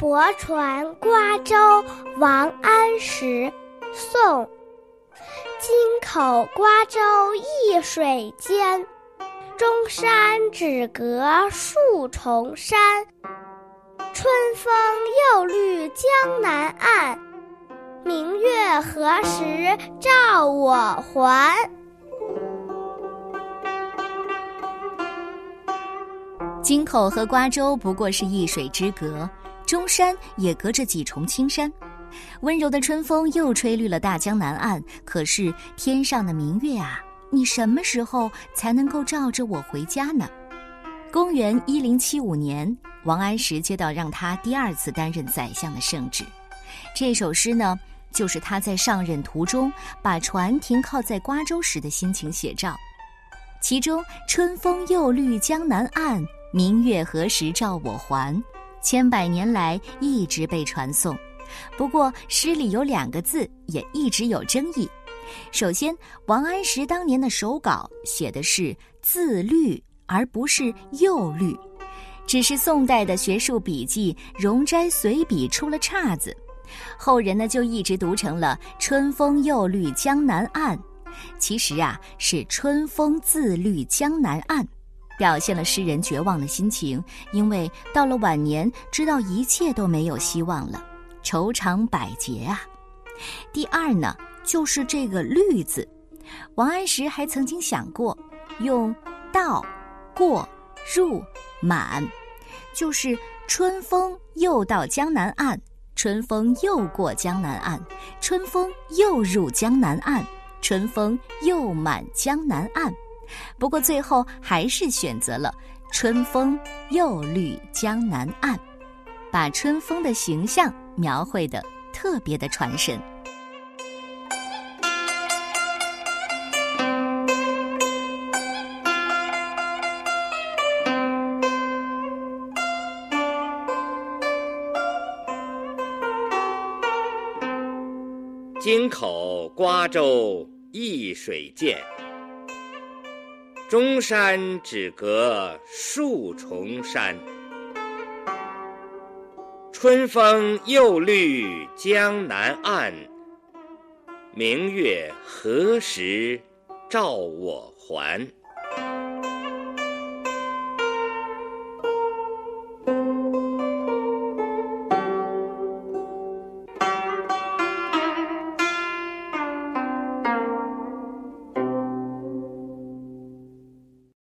泊船瓜洲王安石，宋。京口瓜洲一水间，钟山只隔数重山。春风又绿江南岸，明月何时照我还？京口和瓜洲不过是一水之隔，中山也隔着几重青山。温柔的春风又吹绿了大江南岸，可是天上的明月啊，你什么时候才能够照着我回家呢？公元一零七五年，王安石接到让他第二次担任宰相的圣旨，这首诗呢，就是他在上任途中把船停靠在瓜州时的心情写照。其中“春风又绿江南岸，明月何时照我还”，千百年来一直被传颂。不过诗里有两个字也一直有争议。首先，王安石当年的手稿写的是“自律”而不是“又律”，只是宋代的学术笔记《容斋随笔》出了岔子，后人呢就一直读成了“春风又绿江南岸”。其实啊，是“春风自绿江南岸”，表现了诗人绝望的心情，因为到了晚年，知道一切都没有希望了，愁肠百结啊。第二呢，就是这个“绿”字，王安石还曾经想过用“到”、“过”、“入”、“满”，就是春风又到江南岸，春风又过江南岸，春风又入江南岸。春风又满江南岸，不过最后还是选择了“春风又绿江南岸”，把春风的形象描绘的特别的传神。京口瓜洲一水间，中山只隔数重山。春风又绿江南岸，明月何时照我还？